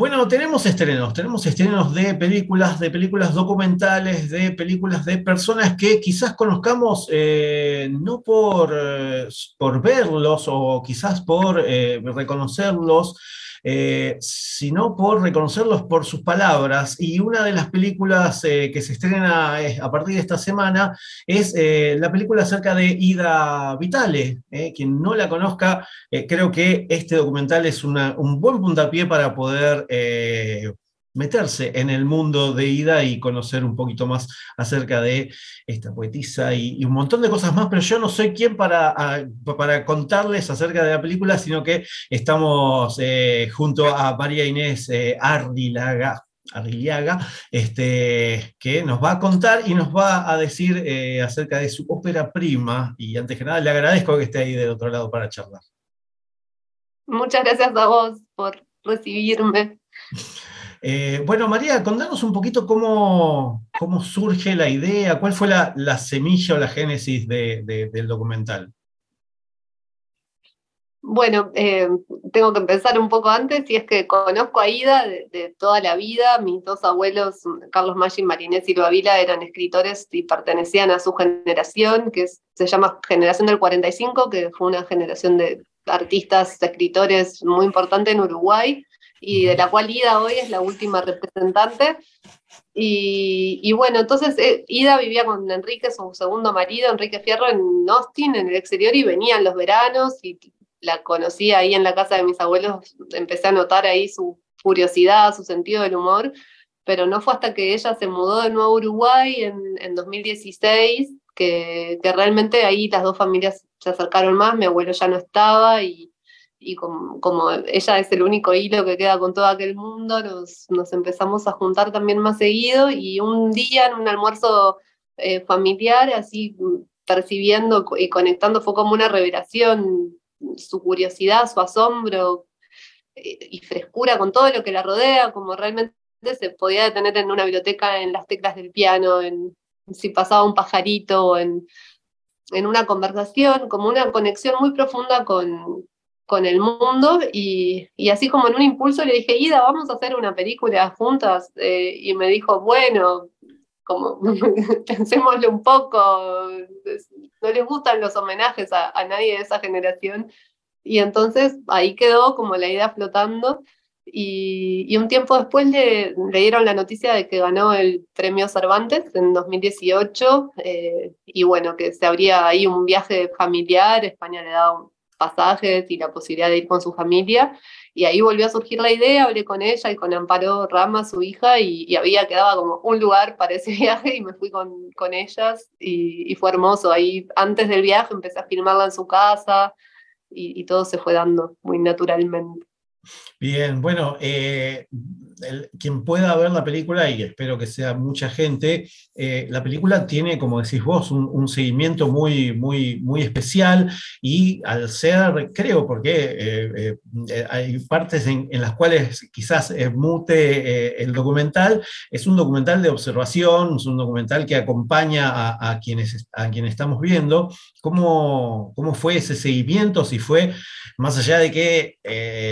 Bueno, tenemos estrenos, tenemos estrenos de películas, de películas documentales, de películas de personas que quizás conozcamos eh, no por, eh, por verlos o quizás por eh, reconocerlos, eh, sino por reconocerlos por sus palabras. Y una de las películas eh, que se estrena eh, a partir de esta semana es la película acerca de Ida Vitale. quien no la conozca, creo que este documental es un buen puntapié para poder meterse en el mundo de Ida y conocer un poquito más acerca de esta poetisa y, un montón de cosas más, pero yo no soy quien para, para contarles acerca de la película, sino que estamos eh, junto a María Inés eh, Ardilaga, este, que nos va a contar y nos va a decir eh, acerca de su ópera prima. Y antes que nada, le agradezco que esté ahí del otro lado para charlar. Muchas gracias a vos por recibirme. Eh, bueno, María, contanos un poquito cómo, cómo surge la idea, cuál fue la, semilla o la génesis del documental. Bueno, eh, tengo que empezar un poco antes, y es que conozco a Ida de, toda la vida. Mis dos abuelos, Carlos Maggi y Marinés Silva Vila, eran escritores y pertenecían a su generación, que se llama Generación del 45, que fue una generación de artistas, escritores muy importante en Uruguay y de la cual Ida hoy es la última representante. Y, bueno, entonces eh, Ida vivía con Enrique, su segundo marido, Enrique Fierro, en Austin, en el exterior, y venían los veranos y la conocí ahí en la casa de mis abuelos, empecé a notar ahí su curiosidad, su sentido del humor, pero no fue hasta que ella se mudó de nuevo a Uruguay en, en 2016 que, que realmente ahí las dos familias se acercaron más, mi abuelo ya no estaba y, y como, ella es el único hilo que queda con todo aquel mundo, nos, nos empezamos a juntar también más seguido y un día en un almuerzo eh, familiar, así percibiendo y conectando, fue como una revelación, su curiosidad, su asombro eh, y frescura con todo lo que la rodea, como realmente se podía detener en una biblioteca, en las teclas del piano, en si pasaba un pajarito, en, en una conversación, como una conexión muy profunda con, con el mundo y, así como en un impulso le dije, Ida, vamos a hacer una película juntas eh, y me dijo, bueno, como pensémoslo un poco, no les gustan los homenajes a, nadie de esa generación y entonces ahí quedó como la idea flotando y, un tiempo después le, dieron la noticia de que ganó el premio Cervantes en 2018 eh, y bueno, que se abría ahí un viaje familiar, España le daba un pasajes y la posibilidad de ir con su familia. Y ahí volvió a surgir la idea, hablé con ella y con Amparo Rama, su hija, y, había quedado como un lugar para ese viaje y me fui con, con ellas y, fue hermoso. Ahí antes del viaje empecé a filmarla en su casa y, todo se fue dando muy naturalmente. Bien, bueno, eh, quien pueda ver la película, y espero que sea mucha gente, eh, la película tiene, como decís vos, un, seguimiento muy, muy, muy especial y al ser, creo, porque eh, hay partes en, las cuales quizás mute el documental, es un documental de observación, es un documental que acompaña a, quienes, a quienes estamos viendo. ¿Cómo, ¿Cómo fue ese seguimiento? Si fue, más allá de que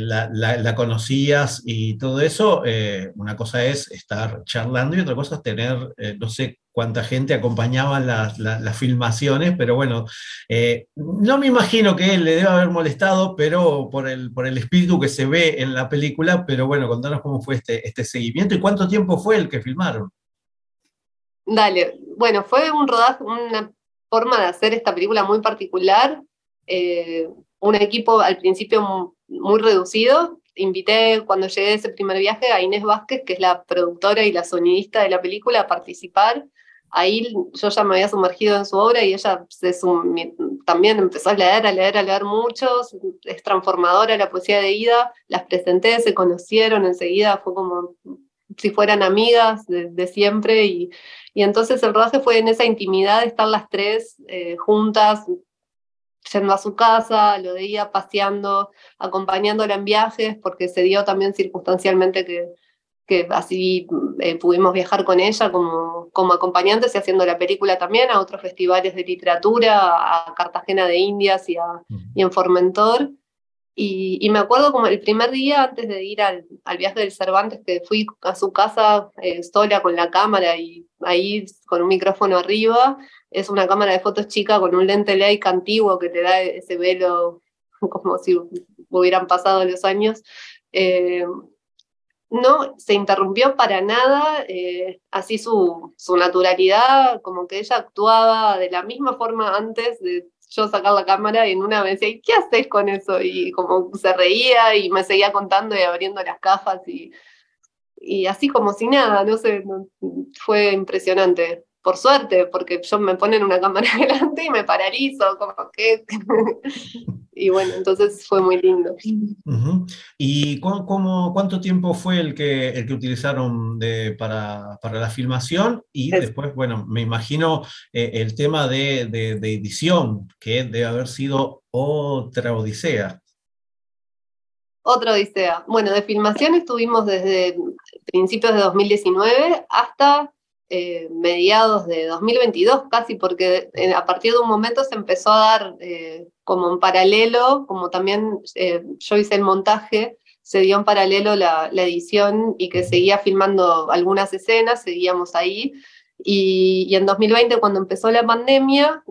la, la conocías y todo eso, eh, una cosa es estar charlando y otra cosa es tener, eh, no sé cuánta gente acompañaba las, filmaciones, pero bueno, eh, no me imagino que le deba haber molestado, pero por el, por el espíritu que se ve en la película, pero bueno, contanos cómo fue este, este seguimiento y cuánto tiempo fue el que filmaron. Dale, bueno, fue un rodaje, una forma de hacer esta película muy particular, un equipo al principio muy reducido, invité cuando llegué a ese primer viaje a Inés Vázquez, que es la productora y la sonidista de la película, a participar. Ahí yo ya me había sumergido en su obra y ella también empezó a leer, a leer, a leer muchos. Es transformadora la poesía de Ida. Las presenté, se conocieron enseguida, fue como si fueran amigas de, siempre y, y, entonces el rodaje fue en esa intimidad de estar las tres eh, juntas, yendo a su casa, lo veía paseando, acompañándola en viajes, porque se dio también circunstancialmente que, que así eh, pudimos viajar con ella como, como acompañantes y haciendo la película también a otros festivales de literatura, a Cartagena de Indias y, a, y en Formentor. Y, me acuerdo como el primer día antes de ir al, al viaje del Cervantes, que fui a su casa eh, sola con la cámara y ahí con un micrófono arriba, es una cámara de fotos chica con un lente Leica antiguo que te da ese velo como si hubieran pasado los años. Eh, no se interrumpió para nada, eh, así su, su, naturalidad, como que ella actuaba de la misma forma antes de yo sacar la cámara y en una me decía, qué haces con eso? Y como se reía y me seguía contando y abriendo las cajas y, y así como si nada, no sé, fue impresionante. Por suerte, porque yo me ponen una cámara delante y me paralizo, como que... y bueno, entonces fue muy lindo. ¿Y cómo, cuánto tiempo fue el que, el que utilizaron de, para, para, la filmación? Y después, bueno, me imagino eh, el tema de, de, de, edición, que debe haber sido otra odisea. Otra odisea. Bueno, de filmación estuvimos desde principios de 2019 hasta eh, mediados de 2022 casi, porque a partir de un momento se empezó a dar eh, como en paralelo, como también eh, yo hice el montaje, se dio en paralelo la, edición y que seguía filmando algunas escenas, seguíamos ahí. Y, y en 2020, cuando empezó la pandemia,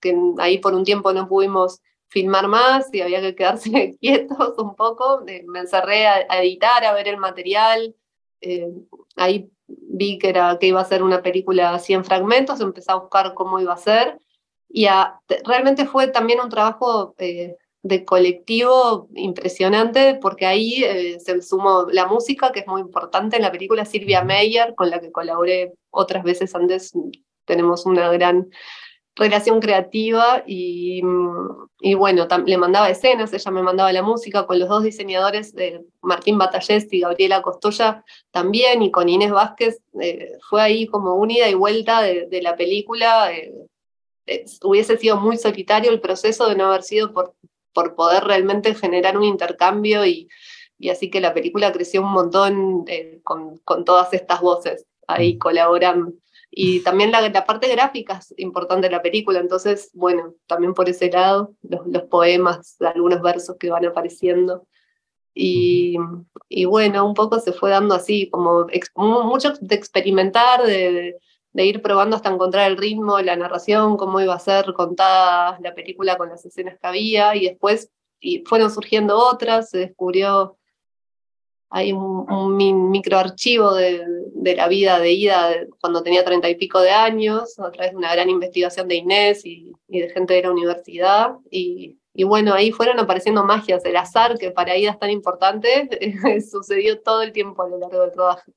que ahí por un tiempo no pudimos filmar más y había que quedarse quietos un poco, me encerré a, a, editar, a ver el material. Ahí vi que, era, que iba a ser una película así en fragmentos, empecé a buscar cómo iba a ser. Y realmente fue también un trabajo eh, de colectivo impresionante, porque ahí eh, se sumó la música, que es muy importante en la película, Silvia Meyer, con la que colaboré otras veces antes, tenemos una gran relación creativa y, y bueno, le mandaba escenas, ella me mandaba la música con los dos diseñadores, de Martín Batallés y Gabriela Costoya también, y con Inés Vázquez, eh, fue ahí como un ida y vuelta de, de la película. Eh, hubiese sido muy solitario el proceso de no haber sido por, por poder realmente generar un intercambio y, y así que la película creció un montón eh, con, con todas estas voces ahí colaboran y también la, parte gráfica es importante de la película, entonces, bueno, también por ese lado, los, los poemas, algunos versos que van apareciendo. Y, y, bueno, un poco se fue dando así, como mucho de experimentar, de, de, ir probando hasta encontrar el ritmo, la narración, cómo iba a ser contada la película con las escenas que había, y después y fueron surgiendo otras, se descubrió hay un, un microarchivo de, de, la vida de Ida cuando tenía treinta y pico de años, a través de una gran investigación de Inés y, de gente de la universidad. Y, y, bueno, ahí fueron apareciendo magias. El azar, que para Ida es tan importante, sucedió todo el tiempo a lo largo del rodaje.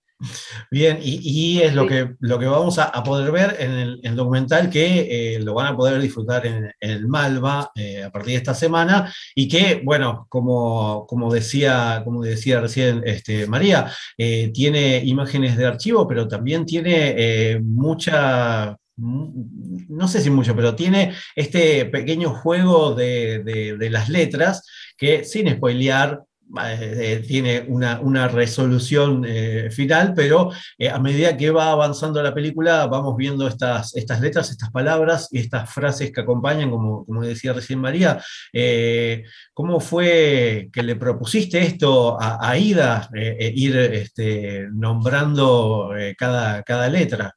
Bien, y, es lo, que, lo que vamos a, poder ver en el, documental que eh, lo van a poder disfrutar en, el Malva eh, a partir de esta semana y que, bueno, como, como, decía, como decía recién este, María, eh, tiene imágenes de archivo, pero también tiene mucha no sé si mucho, pero tiene este pequeño juego de, de, las letras que, sin spoilear, eh, tiene una, una resolución eh, final, pero eh, a medida que va avanzando la película vamos viendo estas, estas letras, estas palabras y estas frases que acompañan, como, como decía recién María. ¿Cómo fue que le propusiste esto a, a Ida, ir este, nombrando cada, cada letra?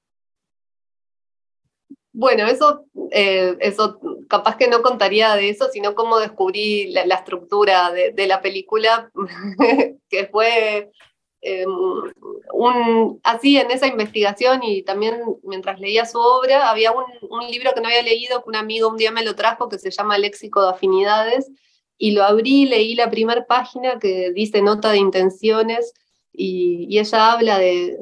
Bueno, eso, eso capaz que no contaría de eso, sino cómo descubrí la, estructura de, la película, que fue em, un, así en esa investigación y también mientras leía su obra, había un, libro que no había leído, que un amigo un día me lo trajo, que se llama Léxico de Afinidades, y lo abrí, leí la primera página que dice nota de intenciones, y, y ella habla de,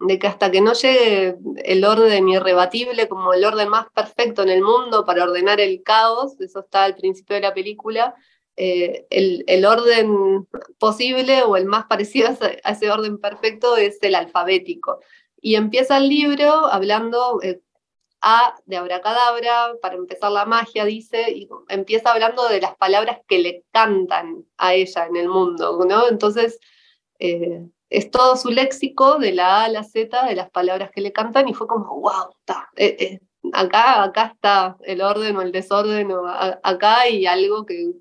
de que hasta que no llegue el orden irrebatible como el orden más perfecto en el mundo para ordenar el caos, eso está al principio de la película, eh, el, orden posible o el más parecido a ese orden perfecto es el alfabético. Y empieza el libro hablando eh, A de abracadabra, para empezar la magia, dice, y empieza hablando de las palabras que le cantan a ella en el mundo. Entonces, eh, es todo su léxico de la A a la Z de las palabras que le cantan y fue como, wow, está, acá, acá está el orden o el desorden, o acá hay algo que,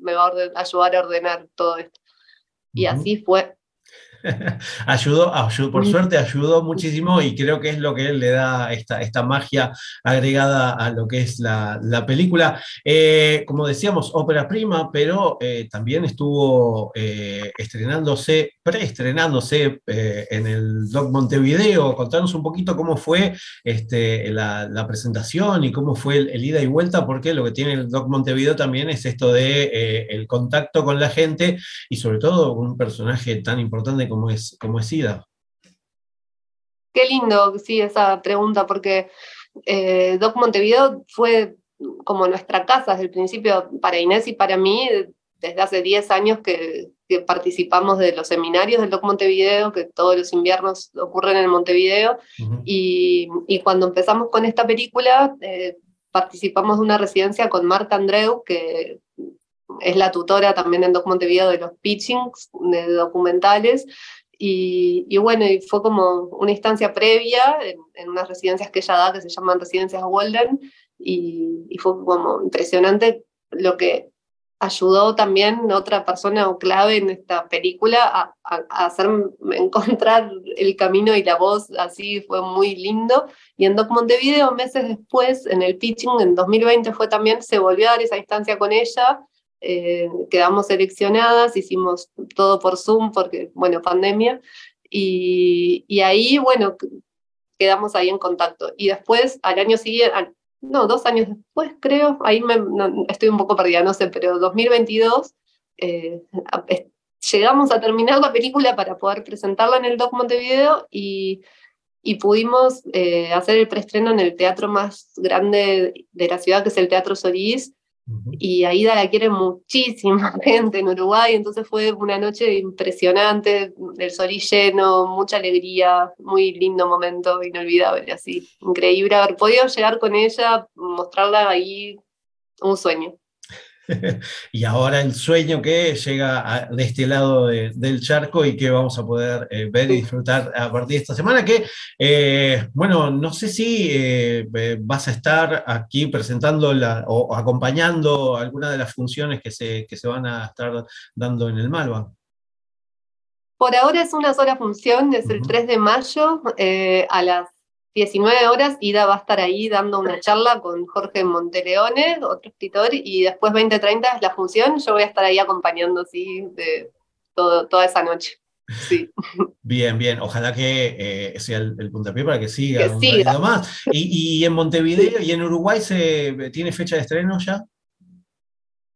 me va a ayudar a ordenar todo esto. Y así fue. ayudó, por suerte ayudó muchísimo y creo que es lo que él le da esta, esta magia agregada a lo que es la, película. Eh, como decíamos, ópera prima, pero eh, también estuvo eh, estrenándose, preestrenándose en el Doc Montevideo. Contanos un poquito cómo fue este, la, presentación y cómo fue el, ida y vuelta, porque lo que tiene el Doc Montevideo también es esto de el contacto con la gente y sobre todo un personaje tan importante como es, como es Ida. Qué lindo, sí, esa pregunta, porque eh, Doc Montevideo fue como nuestra casa desde el principio para Inés y para mí, desde hace 10 años que, participamos de los seminarios del Doc Montevideo, que todos los inviernos ocurren en Montevideo, y, cuando empezamos con esta película, eh, participamos de una residencia con Marta Andreu, que es la tutora también en Doc Montevideo de los pitchings de documentales. Y, bueno, y fue como una instancia previa en, unas residencias que ella da que se llaman residencias Walden y, y, fue como impresionante lo que ayudó también otra persona o clave en esta película a, a, hacerme encontrar el camino y la voz, así fue muy lindo. Y en Doc Montevideo, meses después, en el pitching, en 2020 fue también, se volvió a dar esa instancia con ella eh, quedamos seleccionadas, hicimos todo por Zoom porque, bueno, pandemia, y, y, ahí, bueno, quedamos ahí en contacto. Y después, al año siguiente, no, dos años después creo, ahí me, estoy un poco perdida, no sé, pero 2022, eh, llegamos a terminar la película para poder presentarla en el Doc Montevideo y, y pudimos eh, hacer el preestreno en el teatro más grande de la ciudad, que es el Teatro Solís, y Aida la quiere muchísima gente en Uruguay, entonces fue una noche impresionante, el sol lleno, mucha alegría, muy lindo momento, inolvidable, así, increíble haber podido llegar con ella, mostrarla ahí, un sueño. y ahora el sueño que llega de este lado del charco y que vamos a poder eh, ver y disfrutar a partir de esta semana, que, eh, bueno, no sé si eh, vas a estar aquí presentando o acompañando alguna de las funciones que se, que se van a estar dando en el Malva. Por ahora es una sola función, es el 3 de mayo a las 19 horas, Ida va a estar ahí dando una charla con Jorge Monteleone, otro escritor, y después 20.30 es la función, yo voy a estar ahí acompañando, sí, de todo, toda esa noche. Sí. Bien, bien. Ojalá que eh, sea el, puntapié para que siga que siga. más. Y, y, en Montevideo y en Uruguay se tiene fecha de estreno ya?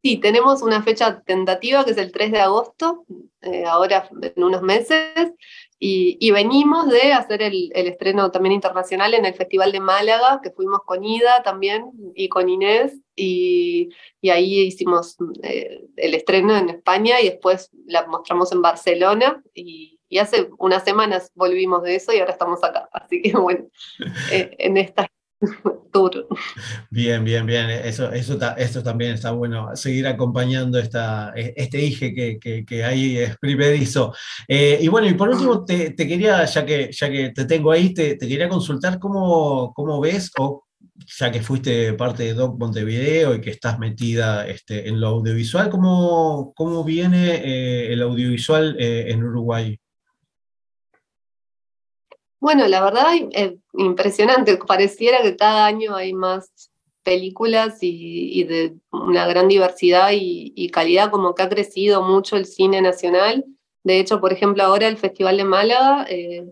Sí, tenemos una fecha tentativa que es el 3 de agosto, eh, ahora en unos meses, y, venimos de hacer el, estreno también internacional en el Festival de Málaga, que fuimos con Ida también y con Inés, y, ahí hicimos eh, el estreno en España y después la mostramos en Barcelona, y, hace unas semanas volvimos de eso y ahora estamos acá. Así que bueno, eh, en Bien, bien, bien. Eso, eso, también está bueno, seguir acompañando esta, e, este dije que, que, ahí es primerizo. Eh, y bueno, y por último, te, quería, ya que, ya que te tengo ahí, te, quería consultar cómo, cómo ves, o ya que fuiste parte de Doc Montevideo y que estás metida este, en lo audiovisual, ¿cómo, cómo viene eh, el audiovisual eh, en Uruguay? Bueno, la verdad, es impresionante. Pareciera que cada año hay más películas y, de una gran diversidad y, calidad, como que ha crecido mucho el cine nacional. De hecho, por ejemplo, ahora el Festival de Málaga, eh,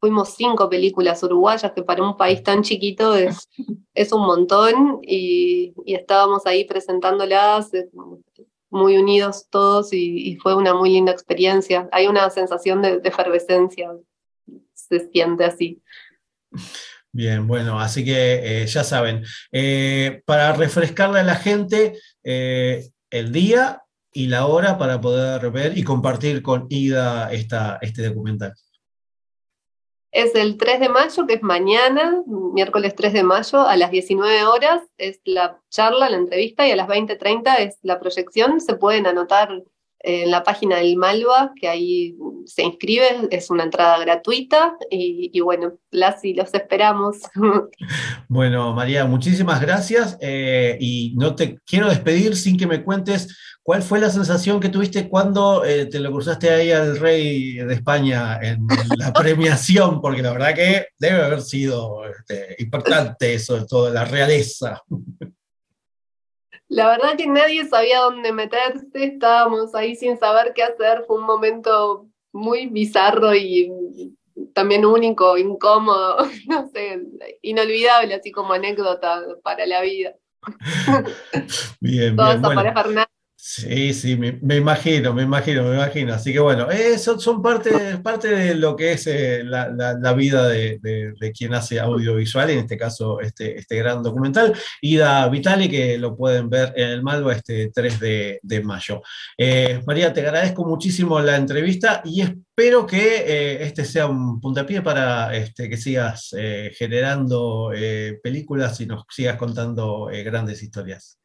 fuimos cinco películas uruguayas, que para un país tan chiquito es, es un montón, y, estábamos ahí presentándolas eh, muy unidos todos y, fue una muy linda experiencia. Hay una sensación de efervescencia se siente así. Bien, bueno, así que eh, ya saben, eh, para refrescarle a la gente, eh, el día y la hora para poder ver y compartir con Ida esta, este documental. Es el 3 de mayo, que es mañana, miércoles 3 de mayo, a las 19 horas es la charla, la entrevista, y a las 20.30 es la proyección. Se pueden anotar en la página del Malva, que ahí se inscriben, es una entrada gratuita y, bueno, las y los esperamos. Bueno, María, muchísimas gracias eh, y no te quiero despedir sin que me cuentes cuál fue la sensación que tuviste cuando eh, te lo cruzaste ahí al rey de España en, la premiación, porque la verdad que debe haber sido este, importante eso, toda la realeza. La verdad que nadie sabía dónde meterse, estábamos ahí sin saber qué hacer, fue un momento muy bizarro y también único, incómodo, no sé, inolvidable, así como anécdota para la vida. Bien, bien. Bueno. Sí, sí, me, imagino, me imagino, me imagino. Así que bueno, eso son parte, parte de lo que es eh, la, vida de, quien hace audiovisual, en este caso este, este gran documental, Ida Vitali, que lo pueden ver en el Malva este 3 de, mayo. Eh, María, te agradezco muchísimo la entrevista y espero que eh, este sea un puntapié para este, que sigas generando películas y nos sigas contando grandes historias.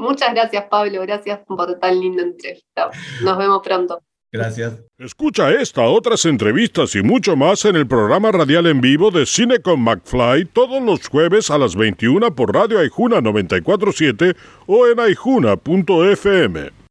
Muchas gracias, Pablo. Gracias por tan linda entrevista. Nos vemos pronto. Gracias. Escucha esta, otras entrevistas y mucho más en el programa radial en vivo de Cine con McFly todos los jueves a las 21 por Radio Aijuna 947 o en aijuna.fm.